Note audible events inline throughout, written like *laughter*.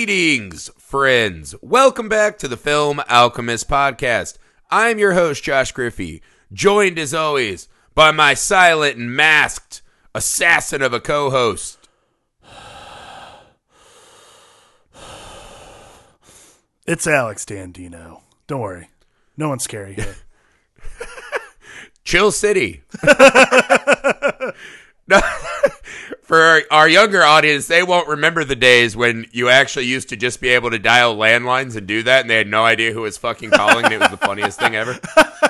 Greetings, friends. Welcome back to the Film Alchemist podcast. I'm your host, Josh Griffey, joined as always by my silent and masked assassin of a co host. It's Alex Dandino. Don't worry. No one's scary here. *laughs* *laughs* Chill City. No, *laughs* For our, our younger audience, they won't remember the days when you actually used to just be able to dial landlines and do that, and they had no idea who was fucking calling, and it was the funniest thing ever.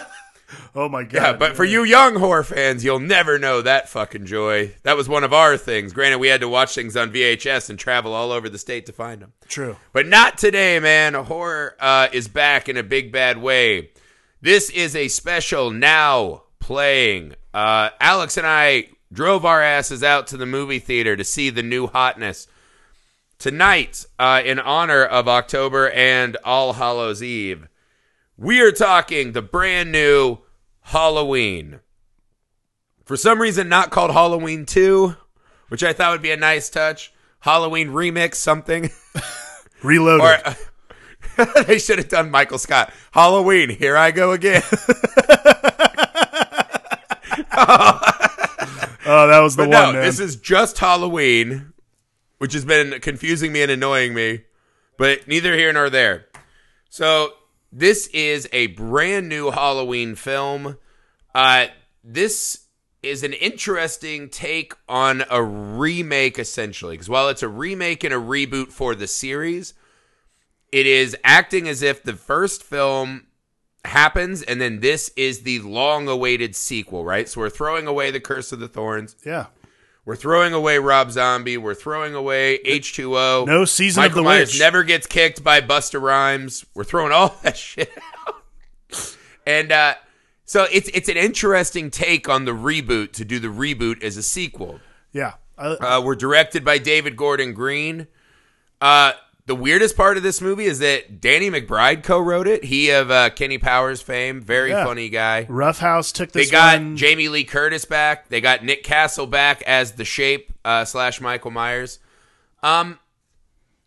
*laughs* oh my god. Yeah, but for you young horror fans, you'll never know that fucking joy. That was one of our things. Granted, we had to watch things on VHS and travel all over the state to find them. True. But not today, man. Horror uh, is back in a big bad way. This is a special now playing. Uh, Alex and I drove our asses out to the movie theater to see the new hotness. Tonight, uh, in honor of October and All Hallows Eve, we are talking the brand new Halloween. For some reason, not called Halloween 2, which I thought would be a nice touch. Halloween remix, something. *laughs* Reloaded. Or *laughs* they should have done Michael Scott. Halloween, here I go again. oh, *laughs* that was the But one, no, man. this is just Halloween, which has been confusing me and annoying me, but neither here nor there. So this is a brand new Halloween film. Uh, this is an interesting take on a remake, essentially, because while it's a remake and a reboot for the series, it is acting as if the first film happens and then this is the long awaited sequel, right? So we're throwing away the Curse of the Thorns. yeah. We're throwing away Rob Zombie. We're throwing away H2O. No season Michael of the Myers Witch. never gets kicked by Busta Rhymes. We're throwing all that *laughs* shit out. And uh, so it's it's an interesting take on the reboot to do the reboot as a sequel. yeah. I, Uh, we're directed by David Gordon Green. Uh, the weirdest part of this movie is that Danny McBride co-wrote it. He of uh, Kenny Powers fame, very Yeah. funny guy. Rough House took They got one. Jamie Lee Curtis back. They got Nick Castle back as the Shape uh, slash Michael Myers. Um,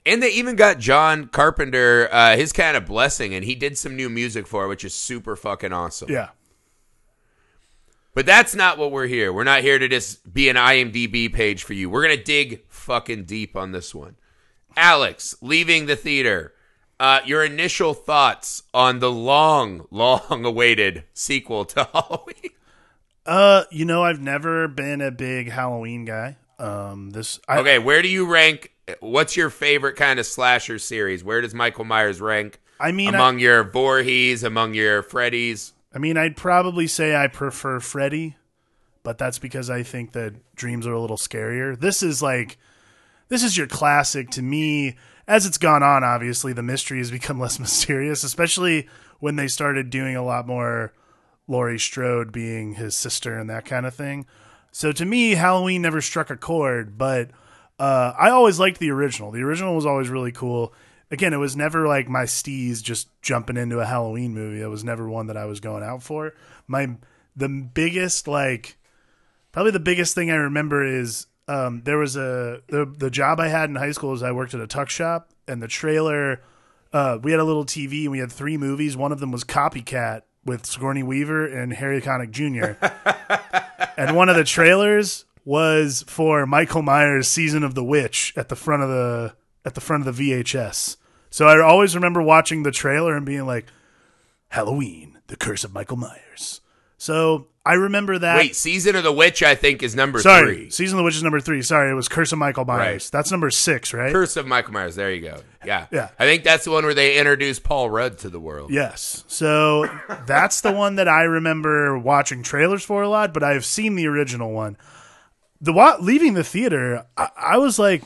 and they even got John Carpenter uh, his kind of blessing, and he did some new music for it, which is super fucking awesome. yeah. But that's not what we're here. We're not here to just be an IMDb page for you. We're gonna dig fucking deep on this one. Alex, leaving the theater. Uh, your initial thoughts on the long, long awaited sequel to *laughs* Halloween? Uh, you know, I've never been a big Halloween guy. Um, this I, Okay, where do you rank? What's your favorite kind of slasher series? Where does Michael Myers rank I mean, I, among your Voorhees, among your Freddys? I mean, I'd probably say I prefer Freddy, but that's because I think that dreams are a little scarier. This is like, this is your classic to me. As it's gone on, obviously the mystery has *laughs* become less mysterious, especially when they started doing a lot more Laurie Strode being his sister and that kind of thing. So to me, Halloween never struck a chord, but uh, I always liked the original. The original was always really cool. Again, it was never like my steez just jumping into a Halloween movie. It was never one that I was going out for. My the biggest like probably the biggest thing I remember is um, there was a the the job I had in high school is I worked at a tuck shop and the trailer uh, we had a little TV and we had three movies. One of them was Copycat with Sigourney Weaver and Harry Connick Jr. *laughs* and one of the trailers was for Michael Myers' Season of the Witch at the front of the at the front of the VHS. So I always remember watching the trailer and being like, Halloween, the curse of Michael Myers. So I remember that. Wait, Season of the Witch, I think, is number Sorry, three. Season of the Witch is number three. Sorry, it was Curse of Michael Myers. Right. That's number six, right? Curse of Michael Myers. There you go. Yeah. Yeah. I think that's the one where they introduced Paul Rudd to the world. Yes. So that's the one that I remember watching trailers for a lot, but I've seen the original one. The leaving the theater, I, I was like,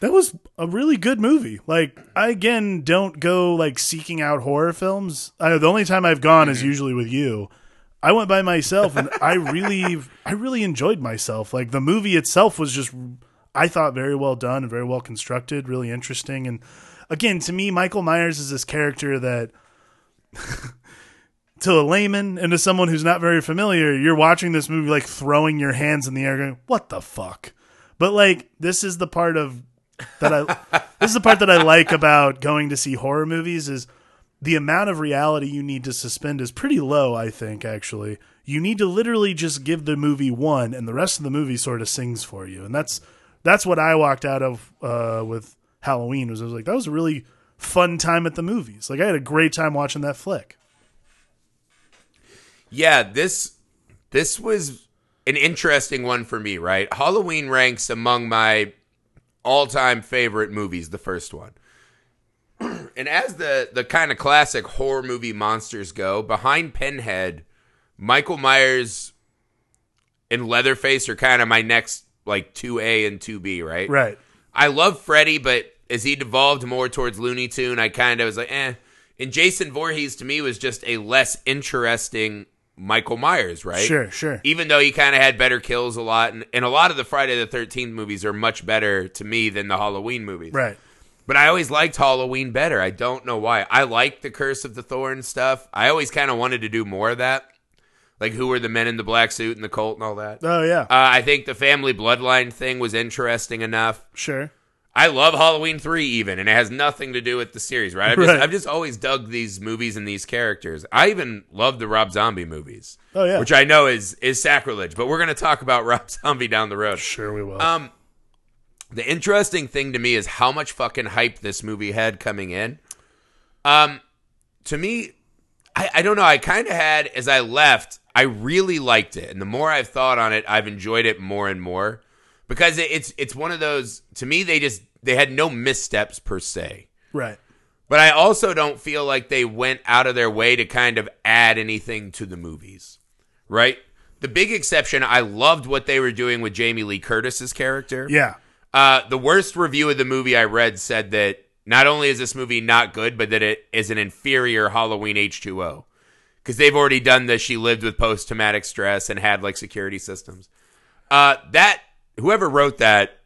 that was a really good movie. Like, I again don't go like seeking out horror films. I, the only time I've gone is mm-hmm. usually with you. I went by myself, and I really, I really enjoyed myself. Like the movie itself was just, I thought very well done and very well constructed, really interesting. And again, to me, Michael Myers is this character that *laughs* to a layman and to someone who's not very familiar, you're watching this movie like throwing your hands in the air, going, "What the fuck?" But like, this is the part of that I this is the part that I like about going to see horror movies is the amount of reality you need to suspend is pretty low, I think, actually. You need to literally just give the movie one and the rest of the movie sort of sings for you. And that's that's what I walked out of uh, with Halloween was I was like, that was a really fun time at the movies. Like I had a great time watching that flick. Yeah, this this was an interesting one for me, right? Halloween ranks among my all-time favorite movies, the first one. And as the the kind of classic horror movie monsters go, behind Pinhead, Michael Myers and Leatherface are kind of my next like 2A and 2B, right? Right. I love Freddy, but as he devolved more towards Looney Tune, I kind of was like, eh. And Jason Voorhees to me was just a less interesting Michael Myers, right? Sure, sure. Even though he kind of had better kills a lot, and, and a lot of the Friday the 13th movies are much better to me than the Halloween movies. Right. But I always liked Halloween better. I don't know why. I liked the Curse of the Thorn stuff. I always kind of wanted to do more of that. Like who were the men in the black suit and the cult and all that. Oh yeah. Uh, I think the family bloodline thing was interesting enough. sure. I love Halloween three even, and it has nothing to do with the series, right? I've just, Right. I've just always dug these movies and these characters. I even love the Rob Zombie movies, Oh yeah. which I know is is sacrilege, but we're gonna talk about *laughs* Rob Zombie down the road. sure we will. Um, the interesting thing to me is how much fucking hype this movie had coming in. Um, to me, I, I don't know. I kind of had as I left. I really liked it, and the more I've thought on it, I've enjoyed it more and more because it, it's it's one of those. To me, they just they had no missteps per se. right. But I also don't feel like they went out of their way to kind of add anything to the movies, right? The big exception, I loved what they were doing with Jamie Lee Curtis's character. Yeah. Uh, the worst review of the movie I read said that not only is this movie not good, but that it is an inferior Halloween H2O. Because they've already done this. She lived with post traumatic stress and had like security systems. Uh, that, whoever wrote that,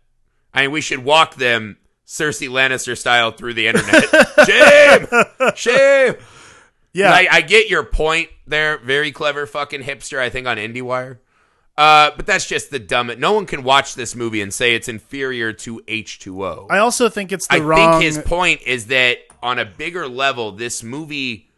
I mean, we should walk them Cersei Lannister style through the internet. *laughs* shame! Shame! Yeah. I, I get your point there. Very clever fucking hipster, I think, on IndieWire. Uh, but that's just the dumb. No one can watch this movie and say it's inferior to H2O. I also think it's the I wrong. think his point is that on a bigger level, this movie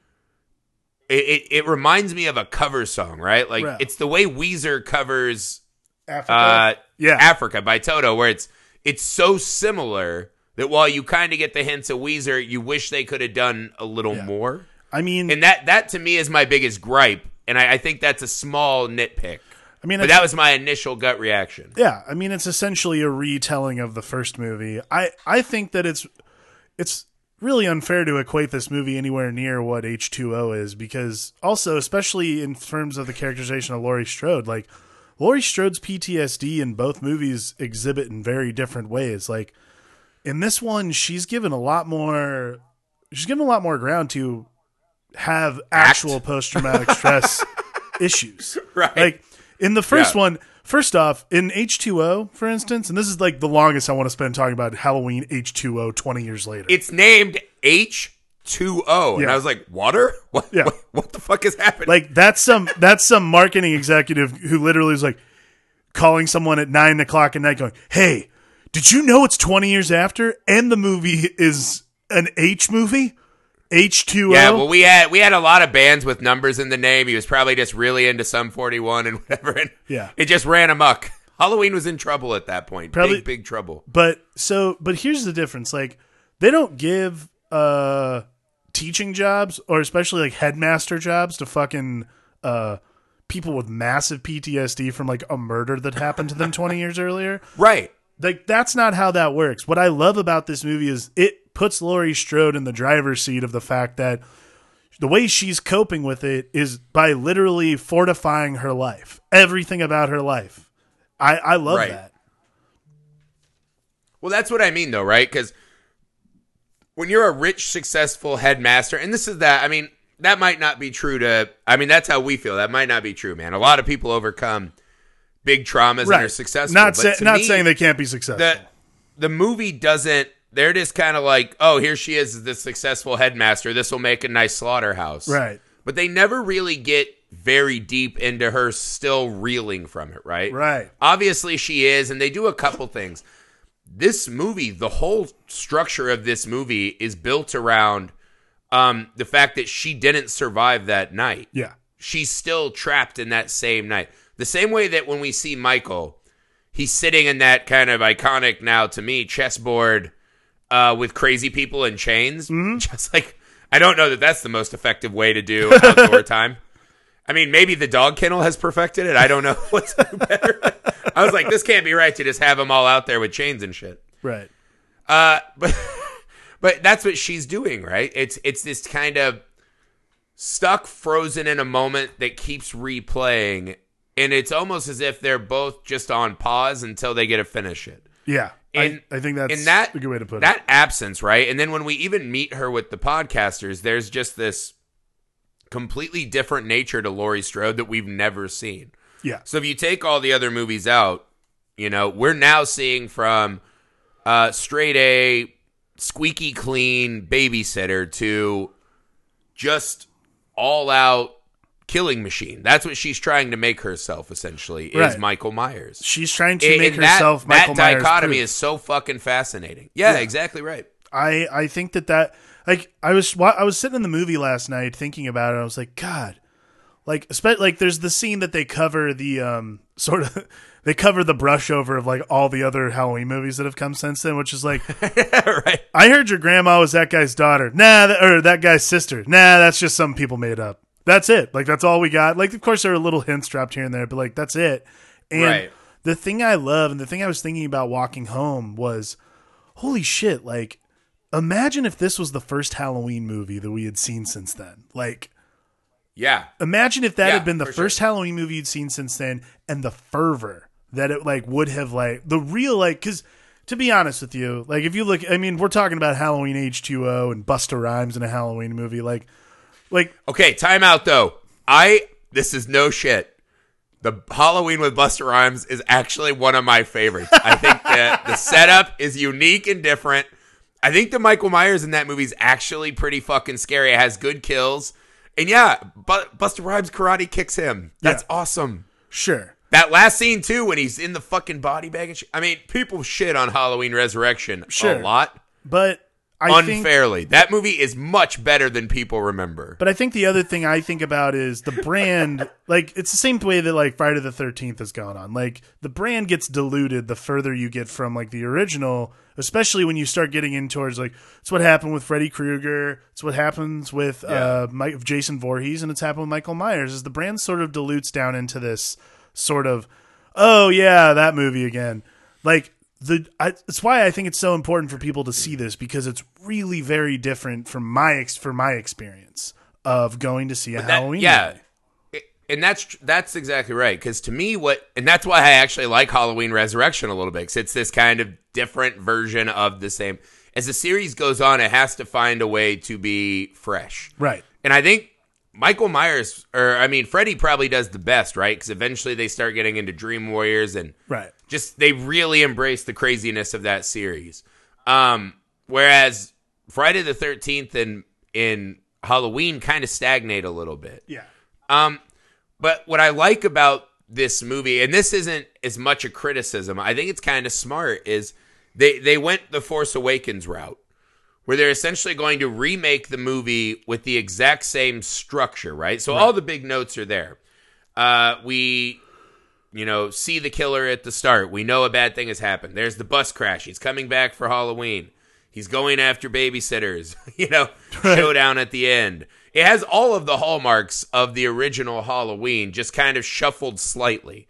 it, it, it reminds me of a cover song, right? Like it's the way Weezer covers Africa. uh, Yeah. Africa by Toto, where it's it's so similar that while you kind of get the hints of Weezer, you wish they could have done a little Yeah. more. I mean, And that that to me is my biggest gripe, and I, I think that's a small nitpick. I mean, But that was my initial gut reaction. Yeah, I mean it's essentially a retelling of the first movie. I I think that it's it's really unfair to equate this movie anywhere near what H2O is because also especially in terms of the characterization of Laurie Strode, like Laurie Strode's PTSD in both movies exhibit in very different ways. Like in this one, she's given a lot more she's given a lot more ground to have actual post traumatic stress *laughs* issues. Right. Like in the first Yeah. one, first off, in H2O, for instance, and this is like the longest I want to spend talking about Halloween H2O 20 years later. It's named H2O. And I was like, water? *laughs* What, Yeah. what, what the fuck is happening? like that's some that's some marketing executive who literally is like calling someone at nine o'clock at night going, Hey, did you know it's 20 years after? And the movie is an H movie? H2O? yeah, well, we had we had a lot of bands with numbers in the name. He was probably just really into Sum 41 and *laughs* whatever. And Yeah. It just ran amok. Halloween was in trouble at that point. Probably- big, big trouble. But so, but here's the difference. Like, they don't give uh teaching jobs or especially like headmaster jobs to fucking uh people with massive PTSD from like a murder that happened to them 20 years earlier. *laughs* Right. Like that's not how that works. What I love about this movie is it puts Laurie Strode in the driver's seat of the fact that the way she's coping with it is by literally fortifying her life. Everything about her life. I I love Right. that. Well, that's what I mean, though, right? Because when you're a rich, successful headmaster, and this is that, I mean, that might not be true to, I mean, that's how we feel. That might not be true, man. A lot of people overcome big traumas and are successful. Not say, not me, saying they can't be successful. the the movie doesn't. They're just kind of like, oh, here she is, the successful headmaster. This will make a nice slaughterhouse, Right. But they never really get very deep into her still reeling from it, right? Right. Obviously, she is, and they do a couple things. this movie, the whole structure of this movie is built around um, the fact that she didn't survive that night. Yeah. She's still trapped in that same night. The same way that when we see Michael, he's sitting in that kind of iconic now to me chessboard uh, with crazy people in chains. *laughs* Just like I don't know that that's the most effective way to do *laughs* outdoor time. I mean, maybe the dog kennel has perfected it. I don't know *laughs* what's better. I was like, this can't be right to just have them all out there with chains and shit. Right. Uh, but but that's what she's doing, right? It's it's this kind of stuck, frozen in a moment that keeps replaying, and it's almost as if they're both just on pause until they get to finish it. Yeah. And- I, I think that's and that a good way to put that it. That absence, right? And then when we even meet her with the podcasters, there's just this completely different nature to Laurie Strode that we've never seen. Yeah. So if you take all the other movies out, you know, we're now seeing from uh, straight A, squeaky clean babysitter to just all out killing machine. That's what she's trying to make herself essentially is Right. Michael Myers. She's trying to And- make and that, herself Michael that Myers dichotomy proof. is so fucking fascinating. Yeah, Yeah. exactly right. I I think that that like I was wa- I was sitting in the movie last night thinking about it. I was like, God, like like there's the scene that they cover the um *laughs* sort of they cover the brush over of like all the other Halloween movies that have come since then, which is like *laughs* right. I heard your grandma was that guy's daughter. Nah, that, or that guy's sister. Nah, that's just some people made up. That's it. Like that's all we got. Like of course there are little hints dropped here and there, but like that's it. And Right. the thing I love and the thing I was thinking about walking home was, holy shit! Like, imagine if this was the first Halloween movie that we had seen since then. Like, Yeah. imagine if that Yeah, had been the for sure. first Halloween movie you'd seen since then, and the fervor that it like would have like the real like because. To be honest with you, like if you look, I mean, we're talking about Halloween H two O and Busta Rhymes in a Halloween movie, like, like Okay, time out though. I this is no shit. The Halloween with Busta Rhymes is actually one of my favorites. I think that the setup is unique and different. I think the Michael Myers in that movie is actually pretty fucking scary. It has good kills. And yeah, but Busta Rhymes karate kicks him. That's Yeah. awesome. sure, That last scene too, when he's in the fucking body bag and shit. I mean, people shit on Halloween Resurrection Sure. a lot but I think unfairly. that movie is much better than people remember. But I think the other thing I think about is the brand. *laughs* like it's the same way that like Friday the Thirteenth has gone on. Like the brand gets diluted the further you get from like the original, especially when you start getting in towards like it's what happened with Freddy Krueger. It's what happens with uh, Mike, Jason Voorhees, and it's happened with Michael Myers. Is the brand sort of dilutes down into this sort of oh yeah that movie again like the I, it's why I think it's so important for people to see this because it's really very different from my ex for my experience of going to see a That- Halloween. yeah. movie. And that's that's exactly right. Because to me, what and that's why I actually like Halloween Resurrection a little bit. Because it's this kind of different version of the same. As the series goes on, it has to find a way to be fresh. right. And I think Michael Myers, or I mean, Freddy probably does the best, right? Because eventually they start getting into Dream Warriors and Right. just they really embrace the craziness of that series. Um, whereas Friday the Thirteenth and in Halloween kind of stagnate a little bit. Yeah. Um, but what I like about this movie, and this isn't as much a criticism, I think it's kind of smart, is they they went the Force Awakens route, where they're essentially going to remake the movie with the exact same structure, right? So all the big notes are there. Uh, we, you know, see the killer at the start. We know a bad thing has happened. There's the bus crash. He's coming back for Halloween. He's going after babysitters. *laughs* you know, *laughs* showdown at the end. It has all of the hallmarks of the original Halloween, just kind of shuffled slightly.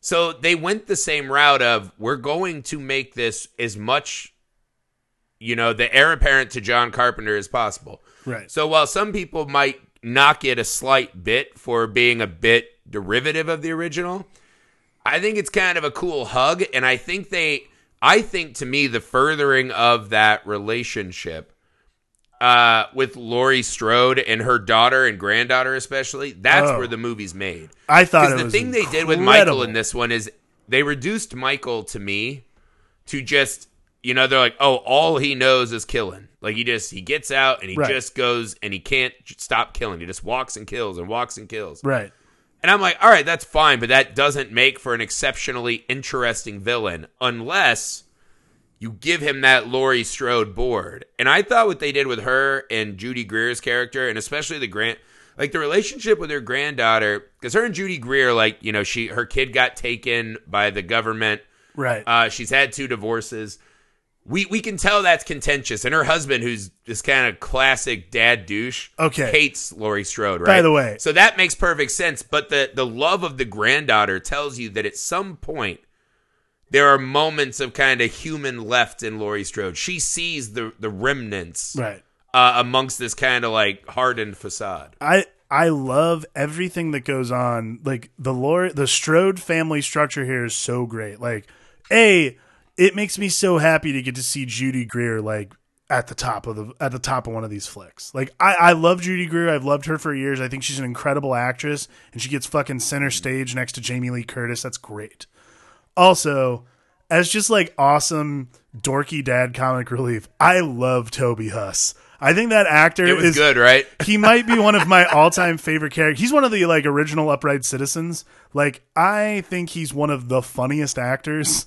So they went the same route of we're going to make this as much, you know, the heir apparent to John Carpenter as possible. Right. So while some people might knock it a slight bit for being a bit derivative of the original, I think it's kind of a cool hug. And I think they, I think to me, the furthering of that relationship uh, with Laurie Strode and her daughter and granddaughter, especially, that's Oh. where the movie's made. I thought it Because the was thing they did with Michael in this one is they reduced Michael to me to just, you know, they're like, oh, all he knows is killing. Like he just he gets out and he Right. just goes and he can't stop killing. He just walks and kills and walks and kills. Right. And I'm like, all right, that's fine, but that doesn't make for an exceptionally interesting villain unless you give him that Laurie Strode board. And I thought what they did with her and Judy Greer's character, and especially the Grant, like the relationship with her granddaughter, because her and Judy Greer, like you know, she her kid got taken by the government. Right. Uh, she's had two divorces. We we can tell that's contentious, and her husband, who's this kind of classic dad douche, Okay. hates Laurie Strode. Right. By the way- so that makes perfect sense. But the the love of the granddaughter tells you that at some point there are moments of kind of human left in Laurie Strode. She sees the the remnants right. uh, amongst this kind of like hardened facade. I I love everything that goes on. Like the lore, the Strode family structure here is so great. Like, a, it makes me so happy to get to see Judy Greer like at the top of the at the top of one of these flicks. Like, I I love Judy Greer. I've loved her for years. I think she's an incredible actress, and she gets fucking center stage next to Jamie Lee Curtis. That's great. Also, as just like awesome dorky dad comic relief, I love Toby Huss. I think that actor It was is good, right? *laughs* he might be one of my all-time favorite characters. He's one of the like original Upright Citizens. Like I think he's one of the funniest actors.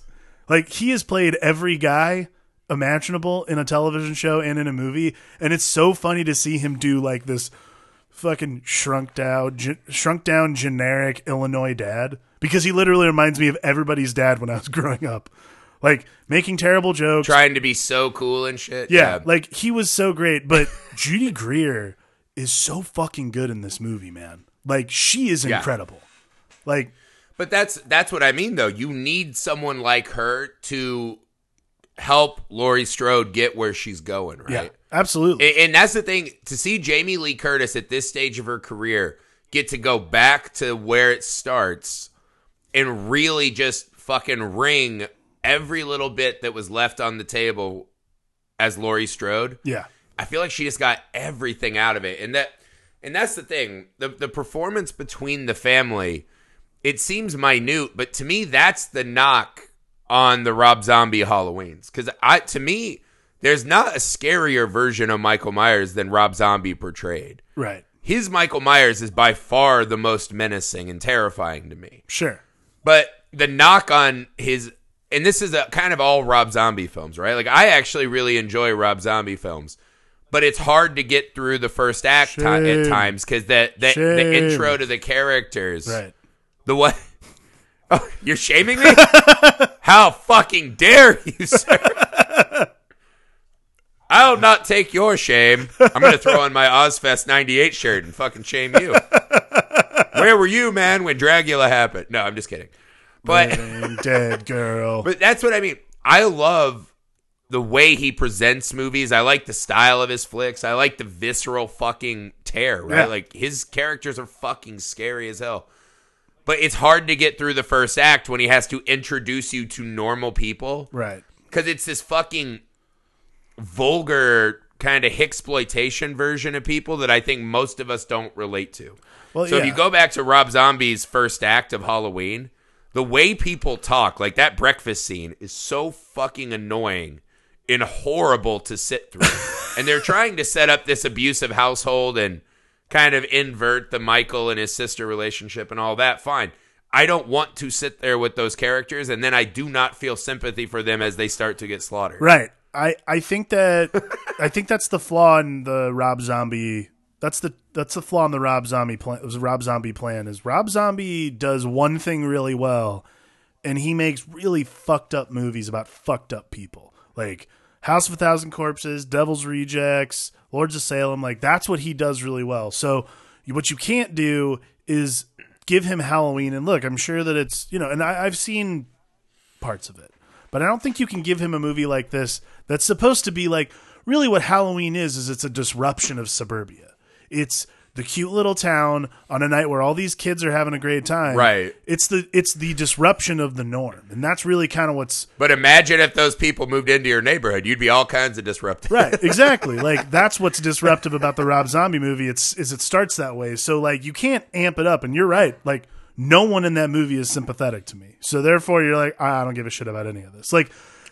Like he has played every guy imaginable in a television show and in a movie, and it's so funny to see him do like this fucking shrunk down, ge- shrunk down generic Illinois dad because he literally reminds me of everybody's dad when I was *laughs* growing up. Like making terrible jokes, Trying to be so cool and shit. yeah, like he was so great, but *laughs* Judy Greer is so fucking good in this movie, man. Like she is Yeah. incredible. Like But that's that's what I mean though. You need someone like her to help Laurie Strode get where she's going, right? yeah, absolutely. And, and that's the thing to see Jamie Lee Curtis at this stage of her career get to go back to where it starts and really just fucking ring every little bit that was left on the table as Laurie Strode. yeah. I feel like she just got everything out of it. And that and that's the thing. The the performance between the family, it seems minute, but to me that's the knock on the Rob Zombie Halloweens. Cuz I to me there's not a scarier version of Michael Myers than Rob Zombie portrayed. Right. His Michael Myers is by far the most menacing and terrifying to me. Sure. But the knock on his and this is a kind of all Rob Zombie films, right? Like I actually really enjoy Rob Zombie films, but it's hard to get through the first act ti- at times because the the, the intro to the characters, Right. The what? *laughs* Oh, you're shaming me? How fucking dare you, *laughs* sir? I'll not take your shame. I'm going to throw on my Ozzfest 98 shirt and fucking shame you. Where were you, man, when Dragula happened? No, I'm just kidding. But Living dead girl. *laughs* but that's what I mean. I love the way he presents movies. I like the style of his flicks. I like the visceral fucking tear, right? Yeah. Like his characters are fucking scary as hell. But it's hard to get through the first act when he has to introduce you to normal people right. because it's this fucking vulgar kind of exploitation version of people that I think most of us don't relate to. Well, So yeah. if you go back to Rob Zombie's first act of Halloween, the way people talk, like that breakfast scene, is so fucking annoying and horrible to sit through. *laughs* and they're trying to set up this abusive household and kind of invert the Michael and his sister relationship and all that. Fine. I don't want to sit there with those characters, and then I do not feel sympathy for them as they start to get slaughtered. Right. I, I think that I think that's the flaw in the Rob Zombie. That's the that's the flaw in the Rob Zombie plan. Rob Zombie plan is Rob Zombie does one thing really well, and he makes really fucked up movies about fucked up people, like House of a Thousand Corpses, Devil's Rejects, Lords of Salem. Like that's what he does really well. So what you can't do is give him Halloween. And look, I'm sure that it's you know, and I, I've seen parts of it. But I don't think you can give him a movie like this that's supposed to be like really what Halloween is is it's a disruption of suburbia. It's the cute little town on a night where all these kids are having a great time. Right. It's the it's the disruption of the norm. And that's really kind of what's But imagine if those people moved into your neighborhood. You'd be all kinds of disruptive. Right, *laughs* exactly. like that's what's disruptive about the Rob Zombie movie. It's is it starts that way. So like you can't amp it up and you're right. Like no one in that movie is sympathetic to me. So therefore you're like ah, I don't give a shit about any of this. Like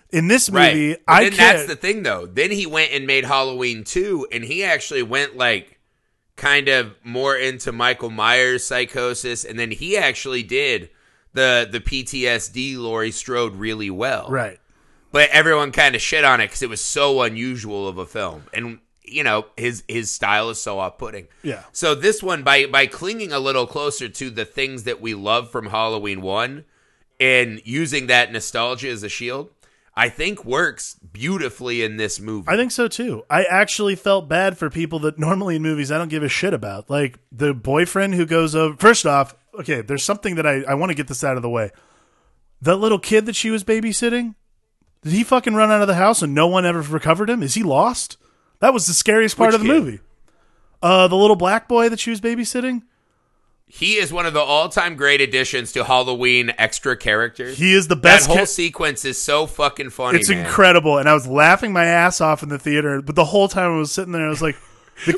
in this movie Right. I then care. that's the thing though. Then he went and made Halloween 2 and he actually went like kind of more into Michael Myers psychosis and then he actually did the the PTSD Laurie Strode really well. right. but everyone kind of shit on it because it was so unusual of a film, and you know his his style is so off putting. Yeah. So this one, by by clinging a little closer to the things that we love from Halloween one, and using that nostalgia as a shield, I think works beautifully in this movie. I think so too. I actually felt bad for people that normally in movies I don't give a shit about. Like the boyfriend who goes over. First off, okay, there's something that I, I want to get this out of the way. That little kid that she was babysitting, did he fucking run out of the house and no one ever recovered him? Is he lost? That was the scariest part Which of the kid? movie. Uh, the little black boy that she was babysitting. He is one of the all time great additions to Halloween extra characters. He is the best. that whole ca- sequence is so fucking funny. it's man. incredible, and I was laughing my ass off in the theater. But the whole time I was sitting there, I was like,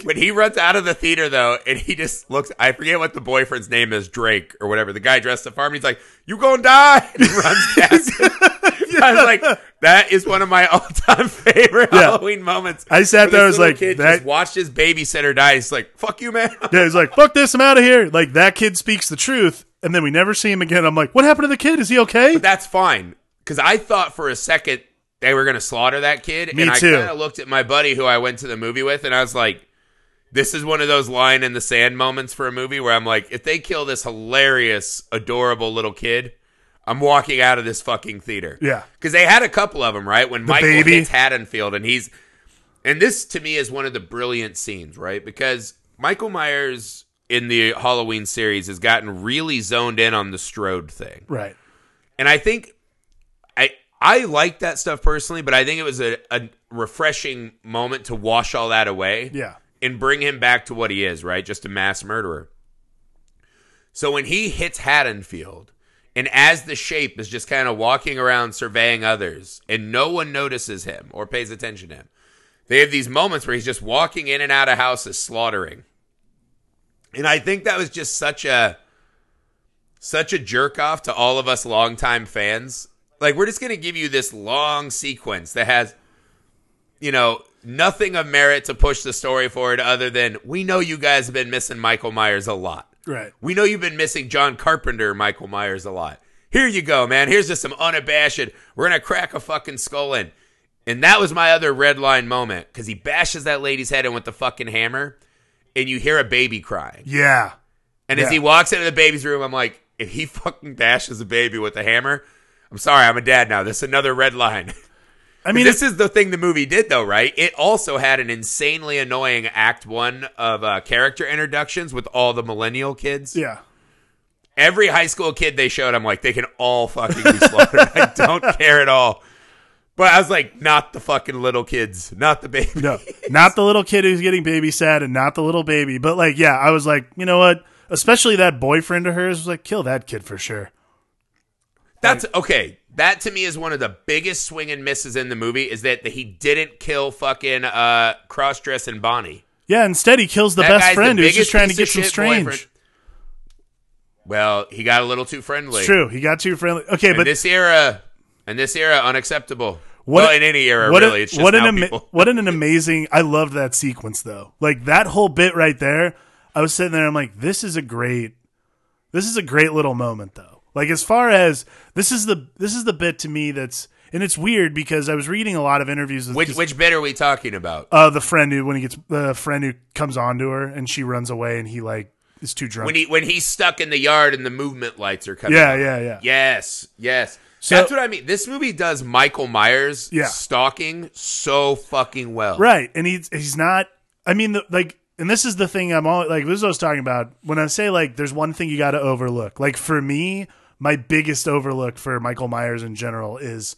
When he runs out of the theater, though, and he just looks, I forget what the boyfriend's name is, Drake or whatever. The guy dressed the farm, he's like, "You gonna die?" *laughs* And he runs past him. *laughs* I was like, that is one of my all-time *laughs* favorite Yeah. Halloween moments. I sat there, I was like, kid that- just watched his babysitter die. He's like, "Fuck you, man." Yeah, he's like, fuck this, I'm out of here. Like, that kid speaks the truth, and then we never see him again. I'm like, what happened to the kid? Is he okay? That's fine because I thought for a second they were gonna slaughter that kid, Me and. I kind of looked at my buddy who I went to the movie with, and I was like. This is one of those line in the sand moments for a movie where I'm like, if they kill this hilarious, adorable little kid, I'm walking out of this fucking theater. Yeah. Because they had a couple of them, right? When Michael baby. hits Haddonfield and he's. And this to me is one of the brilliant scenes, right? Because Michael Myers in the Halloween series has gotten really zoned in on the Strode thing. Right. And I think I I like that stuff personally, but I think it was a, a refreshing moment to wash all that away Yeah. And bring him back to what he is, right? Just a mass murderer. So when he hits Haddonfield, and as the shape is just kind of walking around surveying others, and no one notices him or pays attention to him, they have these moments where he's just walking in and out of houses slaughtering. And I think that was just such a such a jerk off to all of us longtime fans. Like we're just gonna give you this long sequence that has you know, nothing of merit to push the story forward other than we know you guys have been missing Michael Myers a lot. Right. We know you've been missing John Carpenter, Michael Myers a lot. Here you go, man. Here's just some unabashed. We're gonna crack a fucking skull in. And that was my other red line moment because he bashes that lady's head in with the fucking hammer, and you hear a baby crying. Yeah. And as he walks into the baby's room, I'm like, if he fucking bashes a baby with a hammer, I'm sorry, I'm a dad now. This is another red line. *laughs* I mean, this is the thing the movie did, though, right? It also had an insanely annoying Act One of uh, character introductions with all the millennial kids. yeah. Every high school kid they showed, I'm like, they can all fucking be slaughtered. I don't *laughs* care at all. But I was like, not the fucking little kids, not the baby. No, not the little kid who's getting babysat and not the little baby. But, like, yeah, I was like, you know what? Especially that boyfriend of hers was like, kill that kid for sure. That's okay. That to me is one of the biggest swing and misses in the movie is that he didn't kill fucking uh, cross dressing Bonnie. Yeah, instead he kills the That best friend the who's just trying to get some strange. boyfriend. Well, he got a little too friendly. It's true. He got too friendly. Okay, In but this era, in this era, unacceptable. What- well, in any era, what, really. a- it's just what an ama- what an amazing! I loved that sequence though. Like that whole bit right there. I was sitting there. I'm like, this is a great, this is a great little moment though. Like as far as this is the this is the bit to me that's and it's weird because I was reading a lot of interviews with Which which bit are we talking about? uh the friend who when he gets the friend who comes onto her and she runs away and he like is too drunk. when he when he's stuck in the yard and the movement lights are coming. yeah, on. yeah, yeah. Yes, yes. So- That's what I mean. This movie does Michael Myers Yeah. stalking so fucking well. Right, and he's he's not. I mean, the, like, and this is the thing I'm all like. This is what I was talking about when I say like, there's one thing you got to overlook. Like for me, my biggest overlook for Michael Myers in general is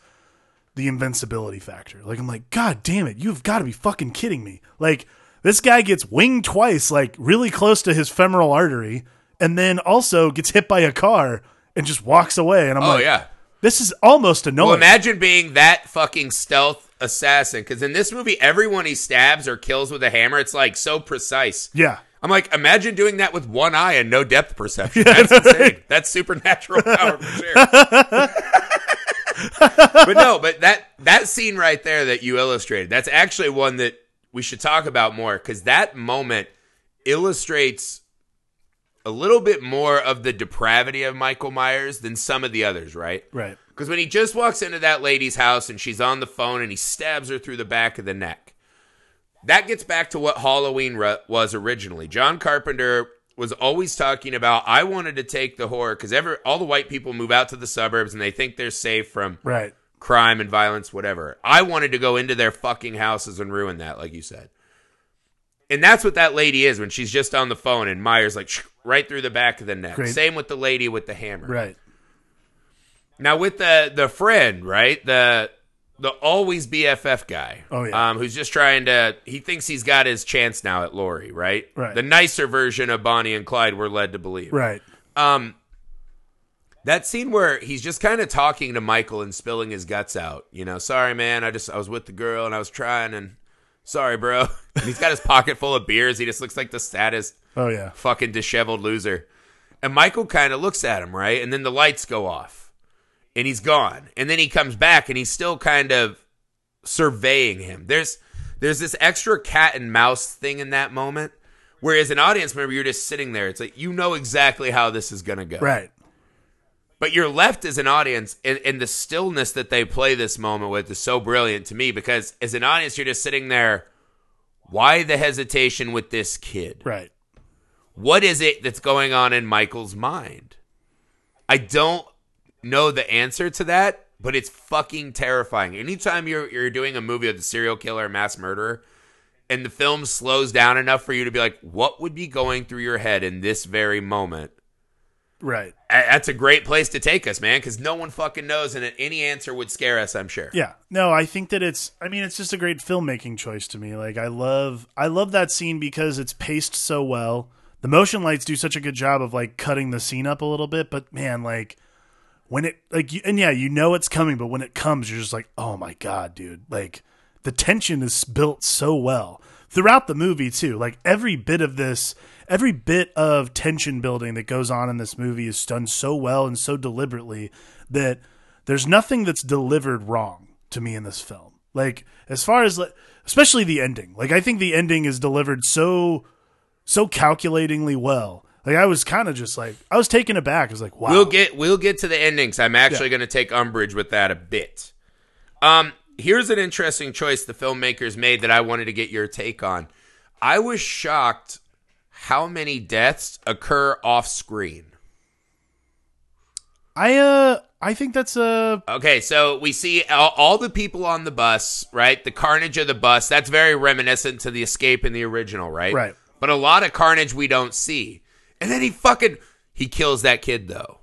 the invincibility factor. Like I'm like, God damn it, you've got to be fucking kidding me. Like this guy gets winged twice, like really close to his femoral artery, and then also gets hit by a car and just walks away. And I'm like, Oh like, yeah. this is almost annoying. Well, imagine being that fucking stealth assassin. Because in this movie, everyone he stabs or kills with a hammer, it's like so precise. yeah. I'm like, imagine doing that with one eye and no depth perception. *laughs* That's insane. That's supernatural power for sure. *laughs* but no, but that that scene right there that you illustrated, that's actually one that we should talk about more because that moment illustrates a little bit more of the depravity of Michael Myers than some of the others, right? Right. Because when he just walks into that lady's house and she's on the phone and he stabs her through the back of the neck, that gets back to what Halloween ru- was originally. John Carpenter was always talking about I wanted to take the horror because ever all the white people move out to the suburbs and they think they're safe from Right. crime and violence, whatever. I wanted to go into their fucking houses and ruin that, like you said. And that's what that lady is when she's just on the phone and Myers like right through the back of the neck. Great. Same with the lady with the hammer. Right. Now with the the friend, right? The the always BFF guy. Oh, yeah. Um, who's just trying to he thinks he's got his chance now at Lori, right? Right. The nicer version of Bonnie and Clyde we're led to believe. Right. Um that scene where he's just kind of talking to Michael and spilling his guts out. You know, sorry man, I just I was with the girl and I was trying and sorry, bro. *laughs* And he's got his pocket full of beers. He just looks like the saddest Oh yeah. fucking disheveled loser. And Michael kind of looks at him, right? And then the lights go off and he's gone. And then he comes back and he's still kind of surveying him. There's there's this extra cat and mouse thing in that moment. Whereas an audience member, you're just sitting there. It's like you know exactly how this is gonna go. Right. But you're left as an audience, and, and the stillness that they play this moment with is so brilliant to me because as an audience, you're just sitting there. Why the hesitation with this kid? Right. what is it that's going on in Michael's mind? I don't know the answer to that, but it's fucking terrifying. Anytime you're you're doing a movie with a serial killer mass murderer, and the film slows down enough for you to be like, what would be going through your head in this very moment? Right. A- That's a great place to take us, man, because no one fucking knows, and any answer would scare us. I'm sure. Yeah. No, I think that it's I mean it's just a great filmmaking choice to me. Like I love I love that scene because it's paced so well. The motion lights do such a good job of like cutting the scene up a little bit, but man, like when it like and yeah, you know it's coming, but when it comes you're just like, "Oh my god, dude." Like the tension is built so well throughout the movie too. Like every bit of this, every bit of tension building that goes on in this movie is done so well and so deliberately that there's nothing that's delivered wrong to me in this film. Like as far as especially the ending. Like I think the ending is delivered so so calculatingly well. Like I was kind of just like I was taken aback. I was like, wow. We'll get we'll get to the endings. I'm actually Yeah. going to take umbrage with that a bit. Um, here's an interesting choice the filmmakers made that I wanted to get your take on. I was shocked how many deaths occur off screen. I uh I think that's a Okay, so we see all, all the people on the bus, right? The carnage of the bus. That's very reminiscent to the escape in the original, right? Right. But a lot of carnage we don't see. And then he fucking he kills that kid though.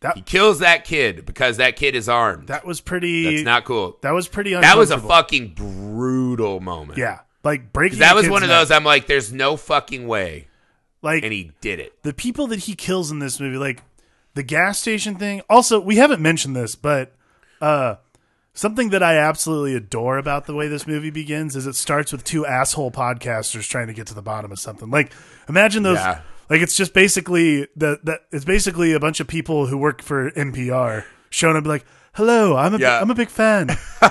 That- he kills that kid because that kid is armed. that was pretty That's not cool. that was pretty That was a fucking brutal moment. Yeah. Like breaking That was one of neck. those I'm like, there's no fucking way. like And he did it. the people that he kills in this movie, like the gas station thing. Also, we haven't mentioned this, but uh, something that I absolutely adore about the way this movie begins is it starts with two asshole podcasters trying to get to the bottom of something. Like, imagine those. Yeah. Like, it's just basically the that it's basically a bunch of people who work for NPR showing up, like, "Hello, I'm a Yeah. am a big fan." *laughs*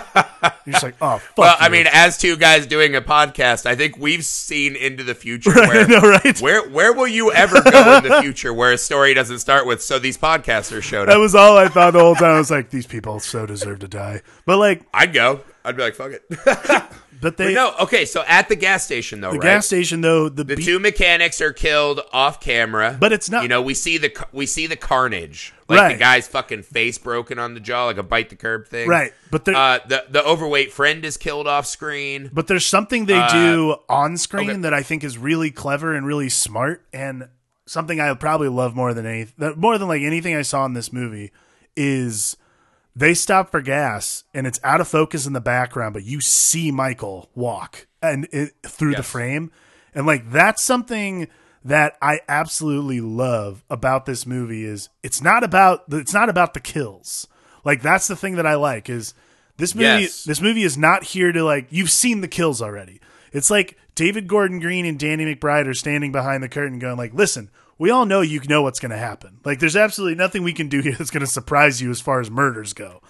You're just like, "Oh, fuck." Well, I mean, as two guys doing a podcast, I think we've seen into the future I where know, right? Where where will you ever go in the future where a story doesn't start with so these podcasters showed up"? That was all I thought the whole time. I was like, "These people so deserve to die." But like, I'd go. I'd be like, fuck it. *laughs* but they no, okay. So at the gas station though, the right? gas station though the, the be- two mechanics are killed off camera, But it's not- You know, we see the we see the carnage, like the guy's fucking face broken on the jaw, like a bite the curb thing, right, but Uh, the the overweight friend is killed off screen. but there's something they do on screen Uh, okay. that I think is really clever and really smart and something I probably love more than any that more than like anything I saw in this movie is they stop for gas and it's out of focus in the background but you see Michael walk and it, through the frame and like that's something that I absolutely love about this movie is it's not about it's not about the kills. Like that's the thing that I like is this movie Yes. this movie is not here to like you've seen the kills already. It's like David Gordon Green and Danny McBride are standing behind the curtain going like, "Listen, we all know you know what's going to happen. Like there's absolutely nothing we can do *laughs* here that's going to surprise you as far as murders go.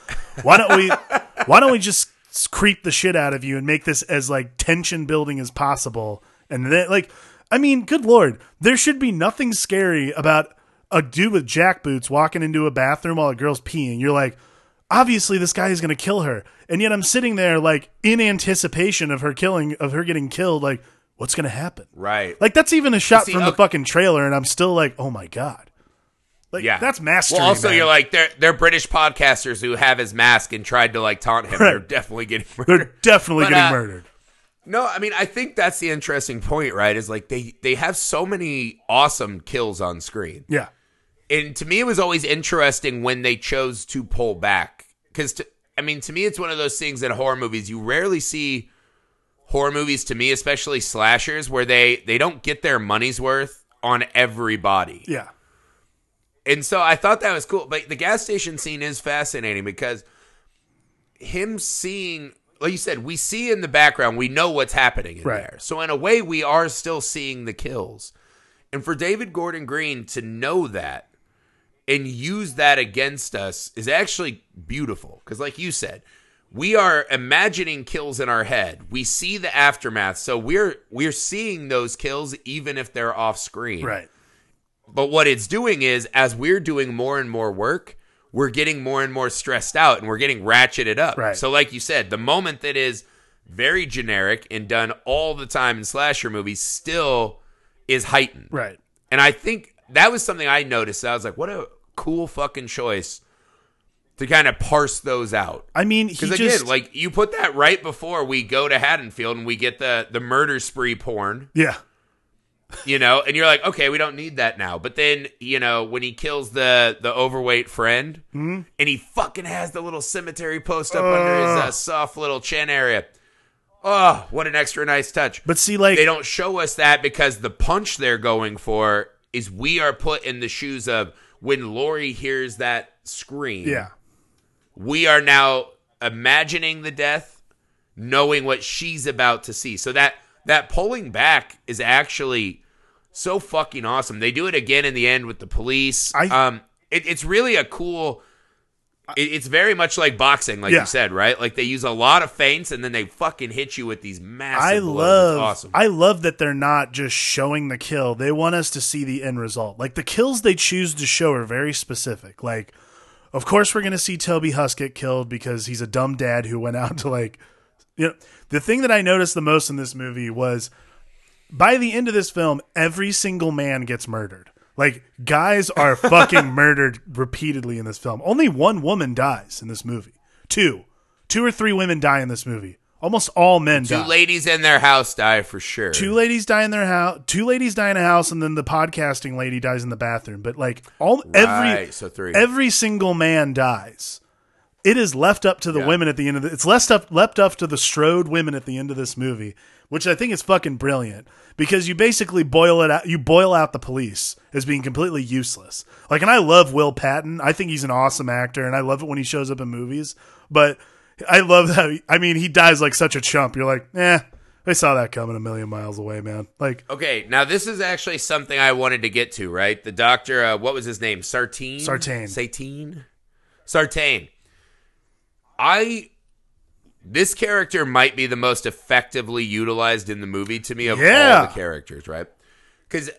Why don't we *laughs* why don't we just creep the shit out of you and make this as like tension building as possible?" And then like I mean, good lord, there should be nothing scary about a dude with jack boots walking into a bathroom while a girl's peeing. You're like, obviously this guy is going to kill her. And yet I'm sitting there like in anticipation of her killing, of her getting killed. Like, what's going to happen? Right. Like that's even a shot See, from the fucking trailer, and I'm still like, oh my god. Like, yeah. that's mastery. Well, also man. you're like they're they're British podcasters who have his mask and tried to like taunt him. Right. They're definitely getting they're definitely But, getting uh, murdered. No, I mean I think that's the interesting point, right? Is like they they have so many awesome kills on screen. Yeah, and to me it was always interesting when they chose to pull back because i mean to me it's one of those things in horror movies you rarely see horror movies to me especially slashers where they they don't get their money's worth on everybody. Yeah, and so i thought that was cool. But the gas station scene is fascinating because him seeing like you said we see in the background we know what's happening in Right. there. So in a way we are still seeing the kills. And for david gordon green to know that and use that against us is actually beautiful. Because like you said we are imagining kills in our head we see the aftermath so we're we're seeing those kills even if they're off screen right. but what it's doing is, as we're doing more and more work, we're getting more and more stressed out and we're getting ratcheted up. Right. So, like you said, the moment that is very generic and done all the time in slasher movies still is heightened. Right. And I think that was something I noticed. I was like, what a cool fucking choice to kind of parse those out. I mean, he Because just again, like you put that right before we go to Haddonfield and we get the the murder spree porn. Yeah, you know and you're like okay we don't need that now. But then you know when he kills the the overweight friend Mm-hmm. and he fucking has the little cemetery post up under his uh, soft little chin area. Oh what an extra nice touch. But see, like, they don't show us that because the punch they're going for is we are put in the shoes of when Laurie hears that scream. Yeah, we are now imagining the death knowing what she's about to see so that that pulling back is actually so fucking awesome they do it again in the end with the police I- um it, it's really a cool it, it's very much like boxing like Yeah. you said right like they use a lot of feints and then they fucking hit you with these massive I blows. love, awesome I love that they're not just showing the kill. They want us to see the end result. Like the kills they choose to show are very specific. Like, of course, we're going to see Toby Huss get killed because he's a dumb dad who went out to like, you know, the thing that I noticed the most in this movie was by the end of this film, every single man gets murdered. Like guys are *laughs* fucking murdered repeatedly in this film. Only one woman dies in this movie. Two, two or three women die in this movie. Almost all men two die. ladies in their house die for sure Two ladies die in their house. Two ladies die in a house, and then the podcasting lady dies in the bathroom. But like all every so three. every single man dies. It is left up to the Yeah. women at the end of the. It's left up left up to the Strode women at the end of this movie, which I think is fucking brilliant because you basically boil it out. You boil out the police as being completely useless. Like, and I love Will Patton. I think he's an awesome actor, and I love it when he shows up in movies. But I love that. I mean, he dies like such a chump. You're like, eh. They saw that coming a million miles away, man. Like, Okay, now this is actually something I wanted to get to, right? The doctor, uh, what was his name? Sartine? Sartain. Sartain? Sartain. I. This character might be the most effectively utilized in the movie to me of Yeah. all the characters, right? Because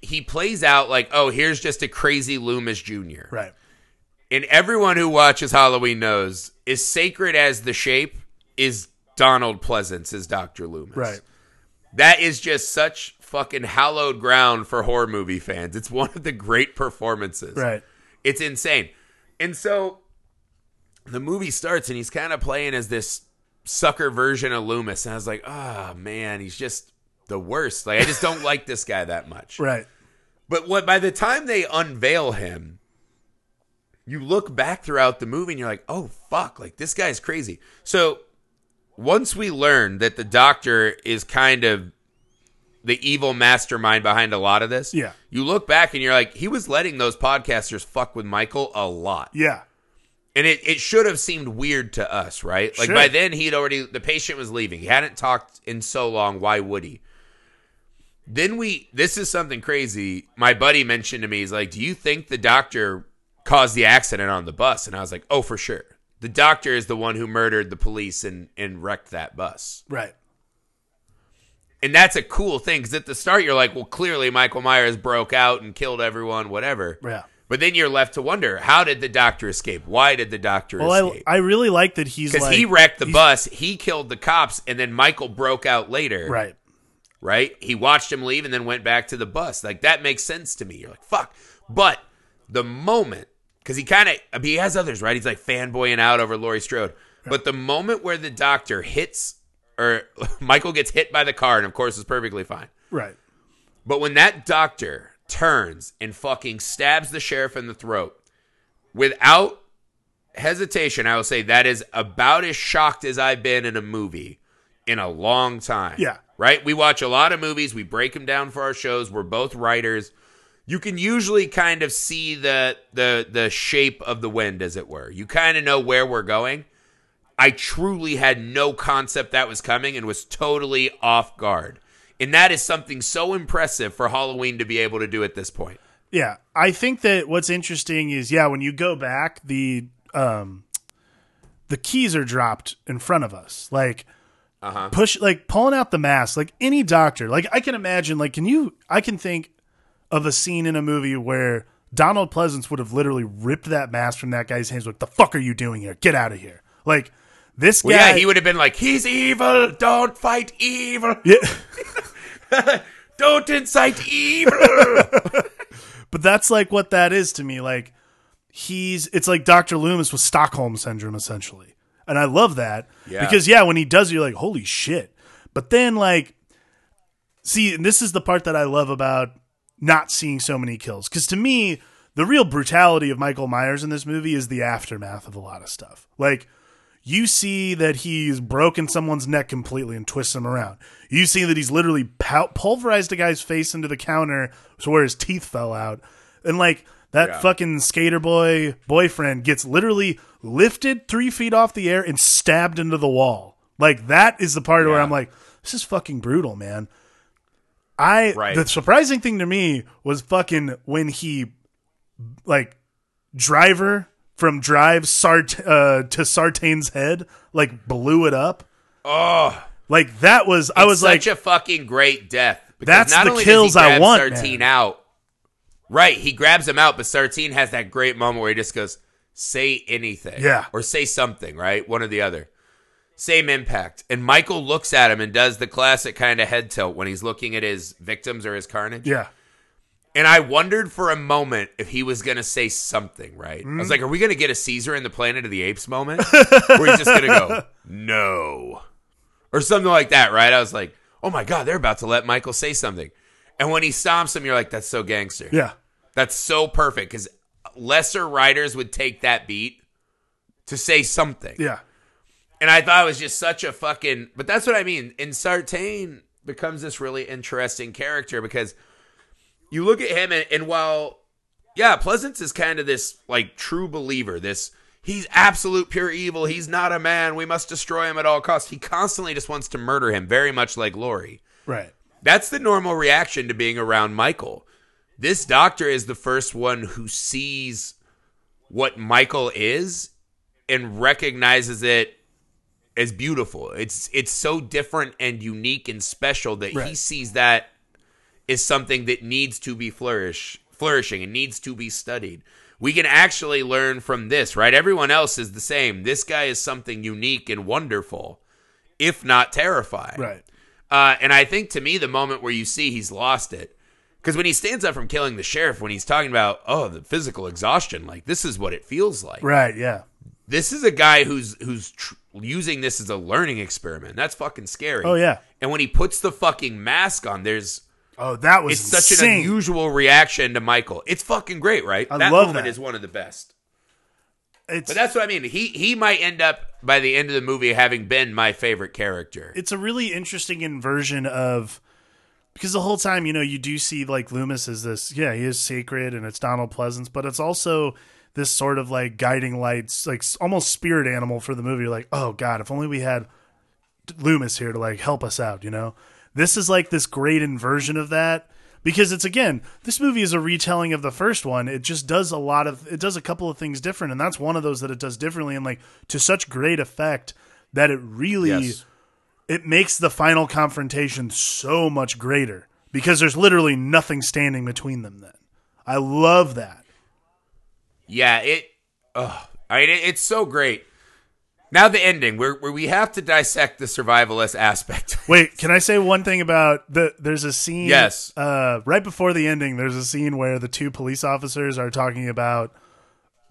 he plays out like, oh, here's just a crazy Loomis Jr. right. And everyone who watches Halloween knows, as sacred as the shape is Donald Pleasence as Dr. Loomis. Right. That is just such fucking hallowed ground for horror movie fans. It's one of the great performances. Right. It's insane. And so the movie starts and he's kind of playing as this sucker version of Loomis. And I was like, oh man, he's just the worst. Like I just don't *laughs* like this guy that much. Right. But what by the time they unveil him, you look back throughout the movie and you're like, oh fuck, like this guy's crazy. So once we learn that the doctor is kind of the evil mastermind behind a lot of this, Yeah. you look back and you're like, he was letting those podcasters fuck with Michael a lot. Yeah. And it, it should have seemed weird to us, right? Like Sure. by then he'd already the patient was leaving. He hadn't talked in so long. Why would he? Then we this is something crazy. My buddy mentioned to me, he's like, Do you think the doctor caused the accident on the bus? And I was like, Oh, for sure. The doctor is the one who murdered the police and, and wrecked that bus. Right. And that's a cool thing because at the start you're like, well, clearly Michael Myers broke out and killed everyone, whatever. Yeah. But then you're left to wonder, how did the doctor escape? Why did the doctor Well, I, escape? I really like that he's Because like he wrecked the bus, he killed the cops, and then Michael broke out later. Right. right? He watched him leave and then went back to the bus. Like that makes sense to me. You're like, fuck. But the moment, because he kind of, I mean, he has others, right? He's like fanboying out over Laurie Strode. But the moment where the doctor hits, or *laughs* Michael gets hit by the car, and of course is perfectly fine. Right. But when that doctor turns and fucking stabs the sheriff in the throat, without hesitation, I will say that is about as shocked as I've been in a movie in a long time. Yeah. Right? We watch a lot of movies, we break them down for our shows. We're both writers. You can usually kind of see the the the shape of the wind as it were. You kind of know where we're going. I truly had no concept that was coming and was totally off guard. And that is something so impressive for Halloween to be able to do at this point. Yeah, I think that what's interesting is yeah, when you go back, the um, the keys are dropped in front of us, like Uh-huh. push, like pulling out the mask, like any doctor. Like I can imagine, like can you? I can think of a scene in a movie where Donald Pleasence would have literally ripped that mask from that guy's hands. Like the fuck are you doing here? Get out of here! Like this guy. Well, yeah, he would have been like, "He's evil. Don't fight evil. *laughs* Yeah. *laughs* Don't incite evil." *laughs* But that's like what that is to me. Like he's it's like Dr. Loomis with Stockholm syndrome essentially. And I love that. Yeah. Because yeah, when he does it, you're like, holy shit. But then like see, and this is the part that I love about not seeing so many kills. Because to me, the real brutality of Michael Myers in this movie is the aftermath of a lot of stuff. Like you see that he's broken someone's neck completely and twists him around. You see that he's literally pul- pulverized a guy's face into the counter so where his teeth fell out. And like that Yeah. fucking skater boy boyfriend gets literally lifted three feet off the air and stabbed into the wall. Like that is the part where I'm like, this is fucking brutal, man. I Right. the surprising thing to me was fucking when he like driver from drive Sart uh, to Sartain's head like blew it up. oh, Like that was I was like such a fucking great death. Because That's not the only kills I want, Sartine man. out. Right, he grabs him out, but Sartine has that great moment where he just goes, "Say anything, Yeah. or say something." Right, one or the other. Same impact. And Michael looks at him and does the classic kind of head tilt when he's looking at his victims or his carnage. yeah. And I wondered for a moment if he was going to say something, right? I was mm. like, are we going to get a Caesar in the Planet of the Apes moment? or he's just going to go, *laughs* no. Or something like that, right? I was like, oh my God, they're about to let Michael say something. And when he stomps him, you're like, that's so gangster. Yeah. That's so perfect because lesser writers would take that beat to say something. Yeah. And I thought it was just such a fucking. But that's what I mean. And Sartain becomes this really interesting character because you look at him, and, and while, yeah, Pleasence is kind of this like true believer. This he's absolute pure evil. He's not a man. We must destroy him at all costs. He constantly just wants to murder him, very much like Laurie. Right. That's the normal reaction to being around Michael. This doctor is the first one who sees what Michael is and recognizes it as beautiful. It's it's so different and unique and special that he Right. sees that is something that needs to be flourish flourishing and needs to be studied. We can actually learn from this, right? Everyone else is the same. This guy is something unique and wonderful, if not terrifying. Right. Uh, and I think to me, the moment where you see he's lost it, because when he stands up from killing the sheriff, when he's talking about oh the physical exhaustion, like this is what it feels like. Right. Yeah. This is a guy who's who's tr- using this as a learning experiment. That's fucking scary. Oh yeah. And when he puts the fucking mask on, there's Oh, that was it's such an unusual reaction to Michael. It's fucking great, right? I that love moment that. is one of the best. It's But that's what I mean. He he might end up by the end of the movie having been my favorite character. it's a really interesting inversion of because the whole time you know you do see like Loomis is this yeah he is sacred and it's Donald Pleasence but it's also this sort of like guiding lights like almost spirit animal for the movie You're like oh god if only we had Loomis here to like help us out you know this is like this great inversion of that because it's again this movie is a retelling of the first one it just does a lot of it does a couple of things different and that's one of those that it does differently and like to such great effect that it really Yes. it makes the final confrontation so much greater because there's literally nothing standing between them then. I love that. Yeah, it. Oh, I mean, it, it's so great. Now the ending, where where we have to dissect the survivalist aspect. *laughs* Wait, can I say one thing about the? There's a scene. Yes. Uh, right before the ending, there's a scene where the two police officers are talking about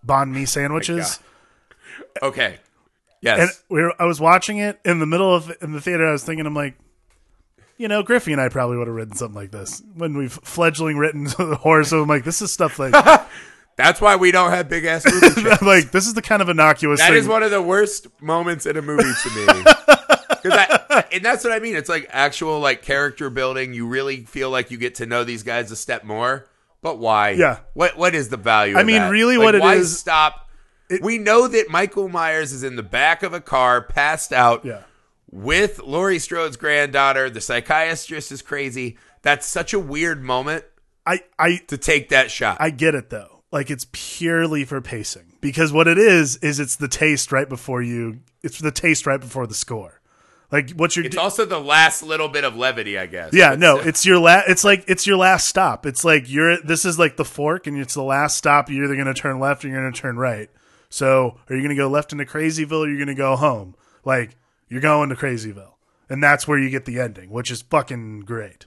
banh mi sandwiches. okay. Yes. and we were, I was watching it in the middle of in the theater. I was thinking, I'm like, you know, Griffey and I probably would have written something like this when we've fledgling written *laughs* horror. So I'm like, this is stuff like, *laughs* That's why we don't have big ass movie. *laughs* Like this is the kind of innocuous That thing. is one of the worst moments in a movie to me. *laughs* I, and that's what I mean. It's like actual like character building. You really feel like you get to know these guys a step more. But why? Yeah. What What is the value? I mean, that? really Like, what it why is- Stop. we know that Michael Myers is in the back of a car, passed out, yeah. with Laurie Strode's granddaughter. The psychiatrist is crazy. That's such a weird moment I I to take that shot. I get it though. Like it's purely for pacing because what it is is it's the taste right before you. It's the taste right before the score. Like what you're. it's do- also the last little bit of levity, I guess. yeah, no, *laughs* it's your last. It's like it's your last stop. It's like you're. This is like the fork, and it's the last stop. You're either going to turn left or you're going to turn right. So, are you going to go left into Crazyville? or You're going to go home. Like you're going to Crazyville, and that's where you get the ending, which is fucking great.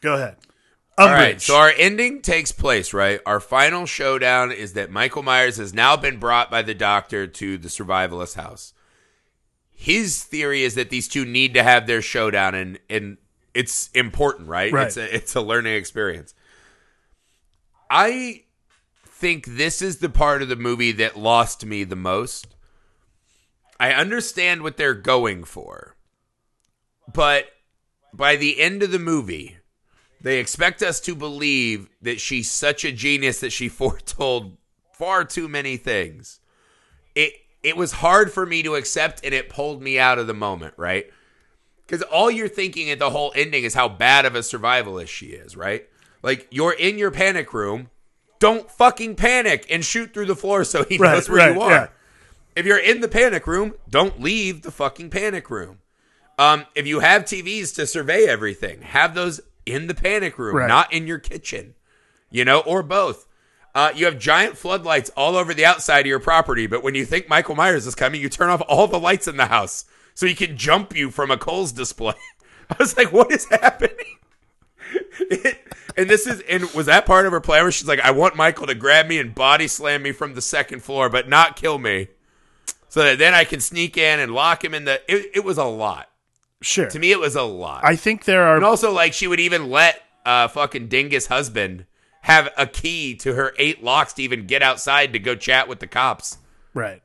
Go ahead. All Umbridge. right, so our ending takes place, right? Our final showdown is that Michael Myers has now been brought by the doctor to the survivalist house. His theory is that these two need to have their showdown, and and it's important, right? Right. It's a, it's a learning experience. I think this is the part of the movie that lost me the most. I understand what they're going for, but by the end of the movie, they expect us to believe that she's such a genius that she *laughs* foretold far too many things. It it was hard for me to accept and it pulled me out of the moment, right? Cuz all you're thinking at the whole ending is how bad of a survivalist she is, right? Like you're in your panic room, don't fucking panic and shoot through the floor so he *laughs* Right, knows where right, you are. yeah. If you're in the panic room, don't leave the fucking panic room. Um, if you have TVs to survey everything, have those in the panic room, Right. not in your kitchen, you know, or both. Uh, you have giant floodlights all over the outside of your property, but when you think Michael Myers is coming, you turn off all the lights in the house so he can jump you from a Kohl's display. *laughs* I was like, what is happening? *laughs* It- and this is and was that part of her plan where she's like, I want Michael to grab me and body slam me from the second floor, but not kill me, so that then I can sneak in and lock him in the. It, it was a lot Sure. to me. It was a lot. I think there are and also, like, she would even let uh fucking Dingus husband have a key to her eight locks to even get outside to go chat with the cops. right.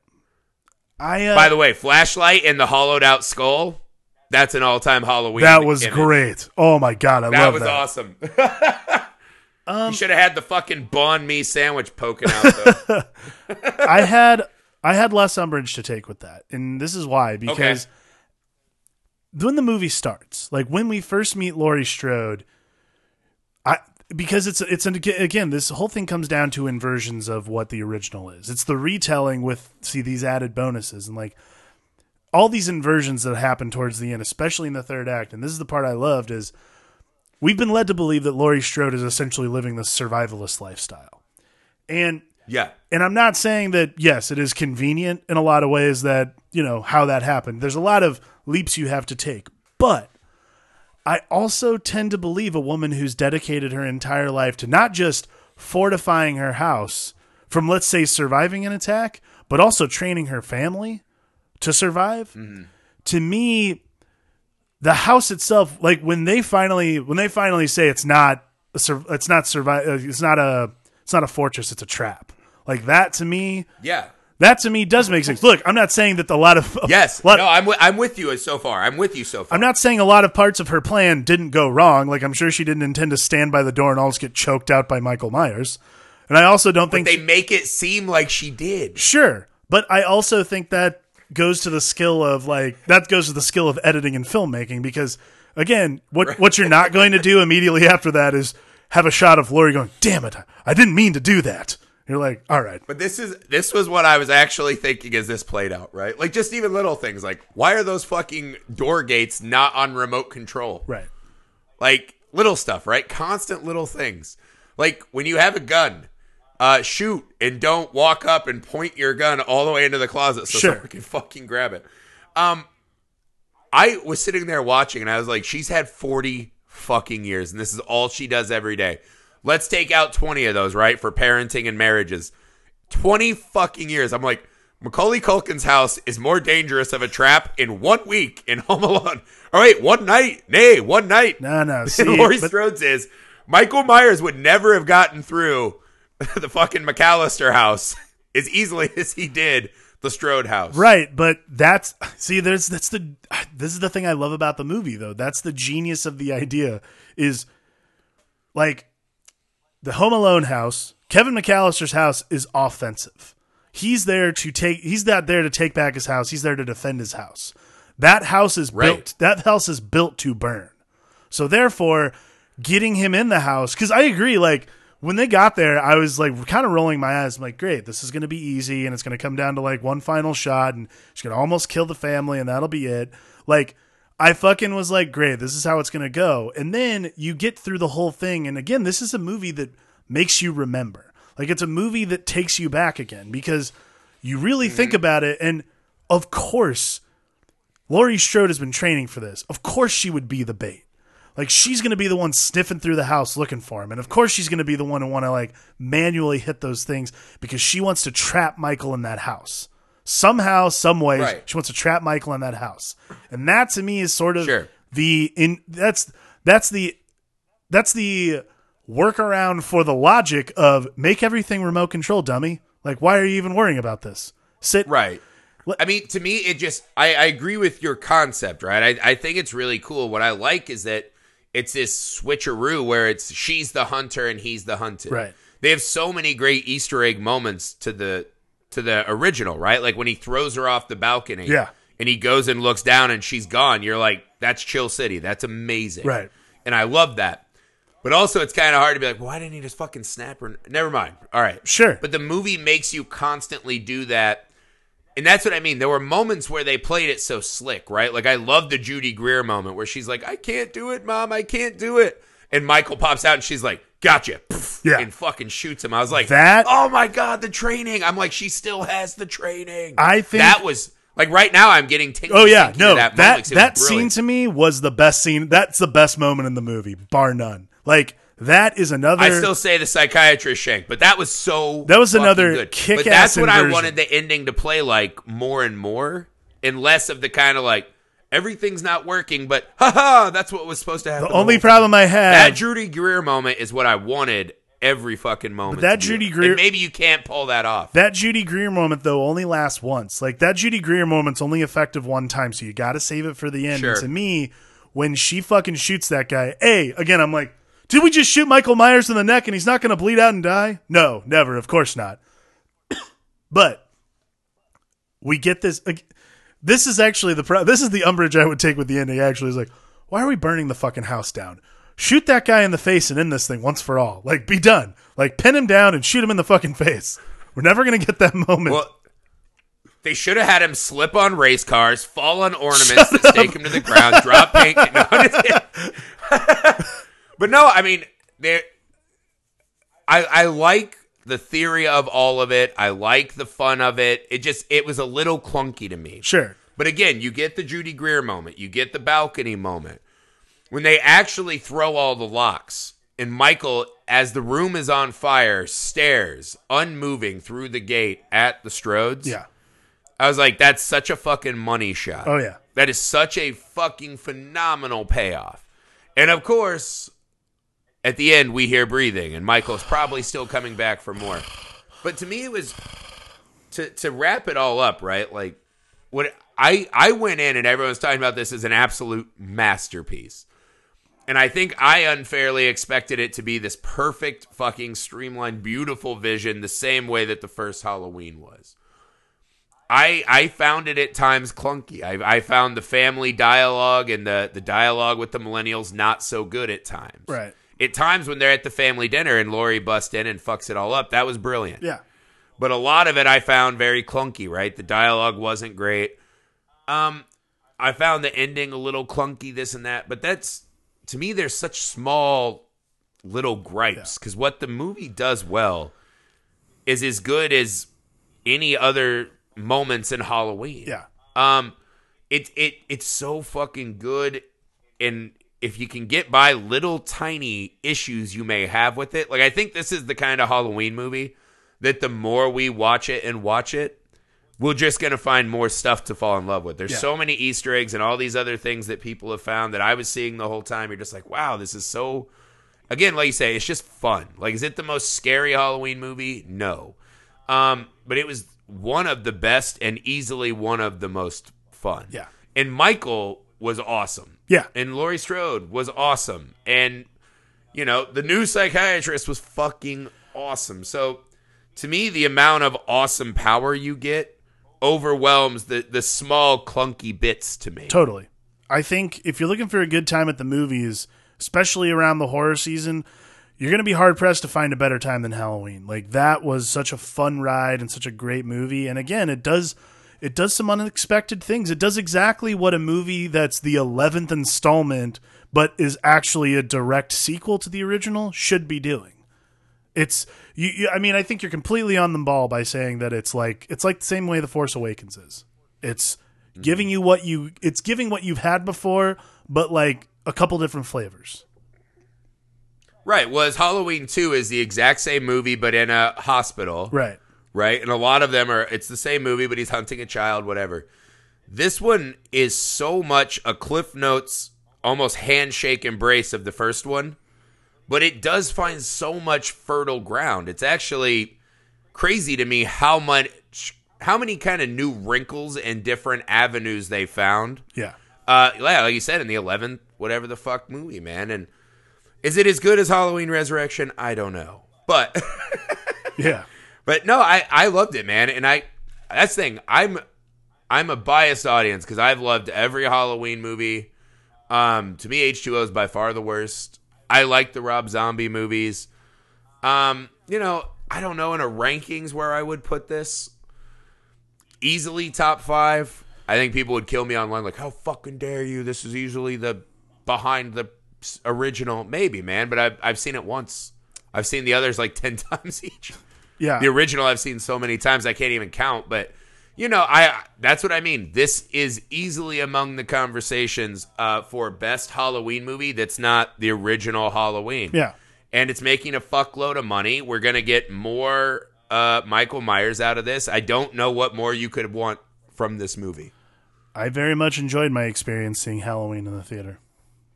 I uh, By the way, flashlight and the hollowed out skull. That's an all time Halloween. that was image. great. Oh my god, I love That love was that. awesome. *laughs* Um, you should have had the fucking banh mi sandwich poking out. Though. *laughs* I had I had less umbrage to take with that, and this is why because when the movie starts, like when we first meet Laurie Strode, I because it's it's an, again this whole thing comes down to inversions of what the original is. It's the retelling with see these added bonuses and like all these inversions that happen towards the end, especially in the third act. And this is the part I loved is we've been led to believe that Laurie Strode is essentially living this survivalist lifestyle, and yeah. and I'm not saying that yes, it is convenient in a lot of ways that, you know, how that happened. There's a lot of leaps you have to take. But I also tend to believe a woman who's dedicated her entire life to not just fortifying her house from let's say surviving an attack, but also training her family to survive. Mm-hmm. To me, the house itself, like when they finally when they finally say it's not it's not survive uh, it's not a it's not a fortress, it's a trap. Like that to me, Yeah. That to me does make sense. Look, I'm not saying that a lot of *laughs* Yes. lot- no, I'm wi- I'm with you as so far. I'm with you so far. I'm not saying a lot of parts of her plan didn't go wrong. Like I'm sure she didn't intend to stand by the door and almost get choked out by Michael Myers. And I also don't think they make it seem like she did. Sure, but I also think that goes to the skill of like that goes to the skill of editing and filmmaking because again, what what you're not going to do immediately after that is have a shot of Laurie going, "Damn it, I didn't mean to do that," You're like, all right, But this is this was what I was actually thinking as this played out, right? Like just even little things like why are those fucking door gates not on remote control? right, Like little stuff, right? Constant little things. Like when you have a gun, uh, shoot and don't walk up and point your gun all the way into the closet so Sure. someone can fucking grab it. Um, I was sitting there watching and I was like, she's had 40 fucking years and this is all she does every day. Let's take out 20 of those, right? For parenting and marriages. 20 fucking years. I'm like, Macaulay Culkin's house is more dangerous of a trap in one week in *laughs* Home Alone. All right, one night. Nay, one night. no, no. *laughs* See, Laurie but- Strode's is Michael Myers would never have gotten through *laughs* the fucking McCallister house as easily as he did the Strode house. Right, but that's see there's that's the this is the thing I love about the movie though. That's the genius of the idea is like the Home Alone house, Kevin McCallister's house is offensive. He's there to take he's not there to take back his house, he's there to defend his house. That house is Right. built that house is built to burn. So therefore, getting him in the house because I agree. Like when they got there, I was like kind of rolling my eyes. I'm like, great, this is going to be easy, and it's going to come down to like one final shot, and she's going to almost kill the family, and that'll be it. Like I fucking was like, great, this is how it's going to go. And then you get through the whole thing, and again, this is a movie that makes you remember. Like it's a movie that takes you back again because you really think mm-hmm. about it, and of course. Laurie Strode has been training for this. Of course, she would be the bait. Like she's going to be the one sniffing through the house looking for him, and of course she's going to be the one who want to like manually hit those things because she wants to trap Michael in that house somehow, some way. Right. She wants to trap Michael in that house, and that to me is sort of Sure. the in that's that's the that's the workaround for the logic of make everything remote control, dummy. Like, why are you even worrying about this? Sit Right. I mean, to me, it just, I, I agree with your concept, right? I, I think it's really cool. What I like is that it's this switcheroo where it's she's the hunter and he's the hunted. Right. They have so many great Easter egg moments to the to the original, right? Like when he throws her off the balcony. Yeah. And he goes and looks down and she's gone. You're like, that's Chill City. That's amazing. Right. And I love that. But also, it's kind of hard to be like, why didn't he just fucking snap her? Never mind. All right. Sure. But the movie makes you constantly do that. And that's what I mean. There were moments where they played it so slick, right? Like I love the Judy Greer moment where she's like, I can't do it, mom. I can't do it. And Michael pops out and she's like, gotcha. Yeah. And fucking shoots him. I was like, That- oh my God, the training. I'm like, she still has the training. I think- that was like right now I'm getting tingles. Oh yeah, no, that that, that, scene to me was the best scene. That's the best moment in the movie, bar none. Like that is another. I still say the psychiatrist shank, but that was so. That was another good. kick-ass But that's what I wanted the ending to play like more and more, and less of the kind of like everything's not working, but haha, that's what was supposed to happen. the only problem I had. that Judy Greer moment is what I wanted every fucking moment. that. Judy Greer- and maybe you can't pull that off. that Judy Greer moment though only lasts once. Like that Judy Greer moment's only effective one time, so you got to save it for the end. Sure. And to me, when she fucking shoots that guy, a again, I'm like, did we just shoot Michael Myers in the neck and he's not going to bleed out and die? No, never. Of course not. *coughs* but we get this. ag- This is actually the pro- this is the umbrage I would take with the ending. Actually, is like, why are we burning the fucking house down? Shoot that guy in the face and end this thing once for all. Like, be done. Like, pin him down and shoot him in the fucking face. We're never gonna get that moment. Well, they should have had him slip on race cars, fall on ornaments stake him to the ground, drop paint. *laughs* No, *laughs* but no, I mean. I I like the theory of all of it. I like the fun of it. It just it was a little clunky to me. sure. But again, you get the Judy Greer moment, you get the balcony moment. When they actually throw all the locks, and Michael, as the room is on fire, stares unmoving through the gate at the Strodes. Yeah. I was like, that's such a fucking money shot. Oh yeah. That is such a fucking phenomenal payoff. And of course, at the end, we hear breathing, and Michael's probably still coming back for more. But to me, it was to to wrap it all up, right? Like what I I went in and everyone's talking about this as an absolute masterpiece. And I think I unfairly expected it to be this perfect, fucking streamlined, beautiful vision, the same way that the first Halloween was. I I found it at times clunky. I, I found the family dialogue and the, the dialogue with the millennials not so good at times. Right. At times when they're at the family dinner and Laurie busts in and fucks it all up, that was brilliant. Yeah. But a lot of it I found very clunky, right? The dialogue wasn't great. Um, I found the ending a little clunky, this and that. But that's to me, there's such small little gripes because what the movie does well is as good as any other moments in Halloween. Yeah. Um, it it it's so fucking good, and if you can get by little tiny issues you may have with it, like I think this is the kind of Halloween movie that the more we watch it and watch it, we're just gonna find more stuff to fall in love with. There's Yeah. so many Easter eggs and all these other things that people have found that I was seeing the whole time. You're just like, wow, this is so. Again, like you say, it's just fun. Like, is it the most scary Halloween movie? No, um, but it was one of the best and easily one of the most fun. Yeah. and Michael was awesome. Yeah. and Laurie Strode was awesome, and you know the new psychiatrist was fucking awesome. So to me, the amount of awesome power you get overwhelms the the small clunky bits to me. Totally. I think if you're looking for a good time at the movies, especially around the horror season, you're going to be hard pressed to find a better time than Halloween. Like that was such a fun ride and such a great movie. And again, it does it does some unexpected things. It does exactly what a movie that's the 11th installment but is actually a direct sequel to the original should be doing. It's you, you I mean I think you're completely on the ball by saying that it's like it's like the same way the Force Awakens is. It's giving mm-hmm. you what you it's giving what you've had before but like a couple different flavors. Right. Was Halloween 2 is the exact same movie but in a hospital. Right. Right? And a lot of them are it's the same movie, but he's hunting a child, whatever. This one is so much a Cliff Notes almost handshake embrace of the first one, but it does find so much fertile ground. It's actually crazy to me how much how many kind of new wrinkles and different avenues they found. Yeah. Uh, yeah, like you said, in the eleventh, whatever the fuck movie, man. And is it as good as Halloween Resurrection? I don't know, but *laughs* Yeah. But no, I I loved it, man. And I that's the thing. I'm I'm a biased audience because I've loved every Halloween movie. Um, to me, H2O is by far the worst. I like the Rob Zombie movies. Um, you know, I don't know in a rankings where I would put this. Easily top five. I think people would kill me online, like, how fucking dare you? This is easily the behind the original. Maybe, man, but I've I've seen it once. I've seen the others like *laughs* ten times each. Yeah. The original I've seen so many times I can't even count, but you know, I that's what I mean. This is easily among the conversations uh, for best Halloween movie that's not the original Halloween. Yeah. And it's making a fuckload of money. We're gonna get more uh, Michael Myers out of this. I don't know what more you could want from this movie. I very much enjoyed my experience seeing Halloween in the theater.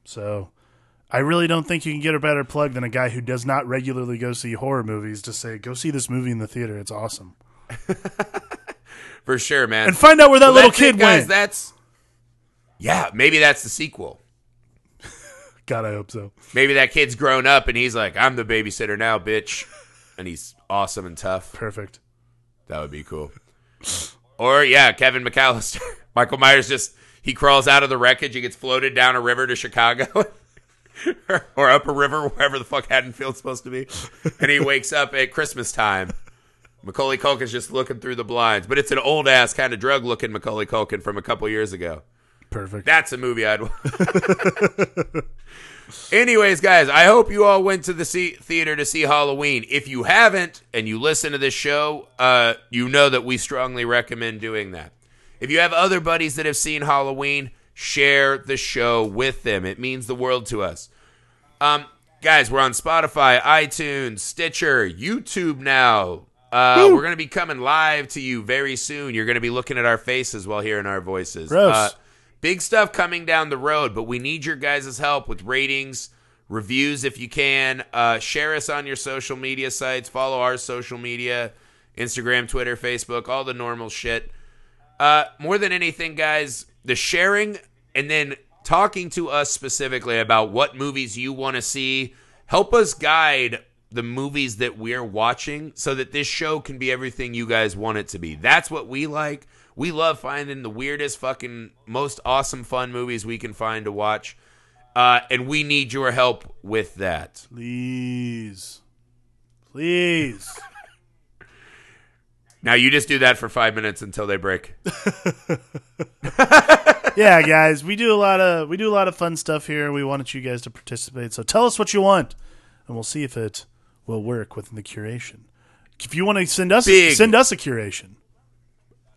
So I really don't think you can get a better plug than a guy who does not regularly go see horror movies to say, go see this movie in the theater. It's awesome. *laughs* For sure, man. And find out where that Well, little that's it, kid guys. went. That's yeah, maybe that's the sequel. *laughs* God, I hope so. Maybe that kid's grown up and he's like, I'm the babysitter now, bitch. And he's awesome and tough. Perfect. That would be cool. Or yeah, Kevin McCallister. *laughs* Michael Myers just he crawls out of the wreckage, he gets floated down a river to Chicago. *laughs* or up a river, wherever the fuck Haddonfield's supposed to be. And he *laughs* wakes up at Christmas time. Macaulay Culkin's just looking through the blinds. But it's an old ass kind of drug looking Macaulay Culkin from a couple years ago. Perfect. That's a movie I'd. *laughs* Anyways, guys, I hope you all went to the see- theater to see Halloween. If you haven't and you listen to this show, uh, you know that we strongly recommend doing that. If you have other buddies that have seen Halloween, share the show with them. It means the world to us. Um, guys, we're on Spotify, iTunes, Stitcher, YouTube now. Uh, we're going to be coming live to you very soon. You're going to be looking at our faces while hearing our voices. Gross. Uh, big stuff coming down the road, but we need your guys' help with ratings, reviews if you can. Uh, share us on your social media sites. Follow our social media Instagram, Twitter, Facebook, all the normal shit. Uh, more than anything, guys, the sharing and then talking to us specifically about what movies you want to see. Help us guide the movies that we're watching so that this show can be everything you guys want it to be. That's what we like. We love finding the weirdest, fucking, most awesome, fun movies we can find to watch. Uh, and we need your help with that. Please. Please. Now you just do that for five minutes until they break. *laughs* *laughs* yeah, guys, we do a lot of we do a lot of fun stuff here. We wanted you guys to participate. So tell us what you want, and we'll see if it will work within the curation. If you want to send us Big. send us a curation.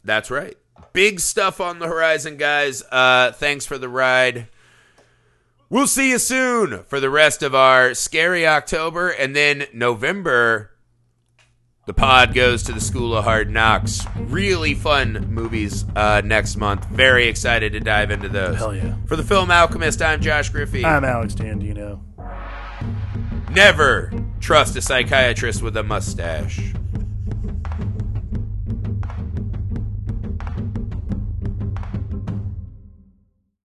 That's right. Big stuff on the horizon, guys. Uh, thanks for the ride. We'll see you soon for the rest of our scary October, and then November. The pod goes to the School of Hard Knocks. Really fun movies uh, next month. Very excited to dive into those. Hell yeah. For the Film Alchemist, I'm Josh Griffey. I'm Alex Dandino. Never trust a psychiatrist with a mustache.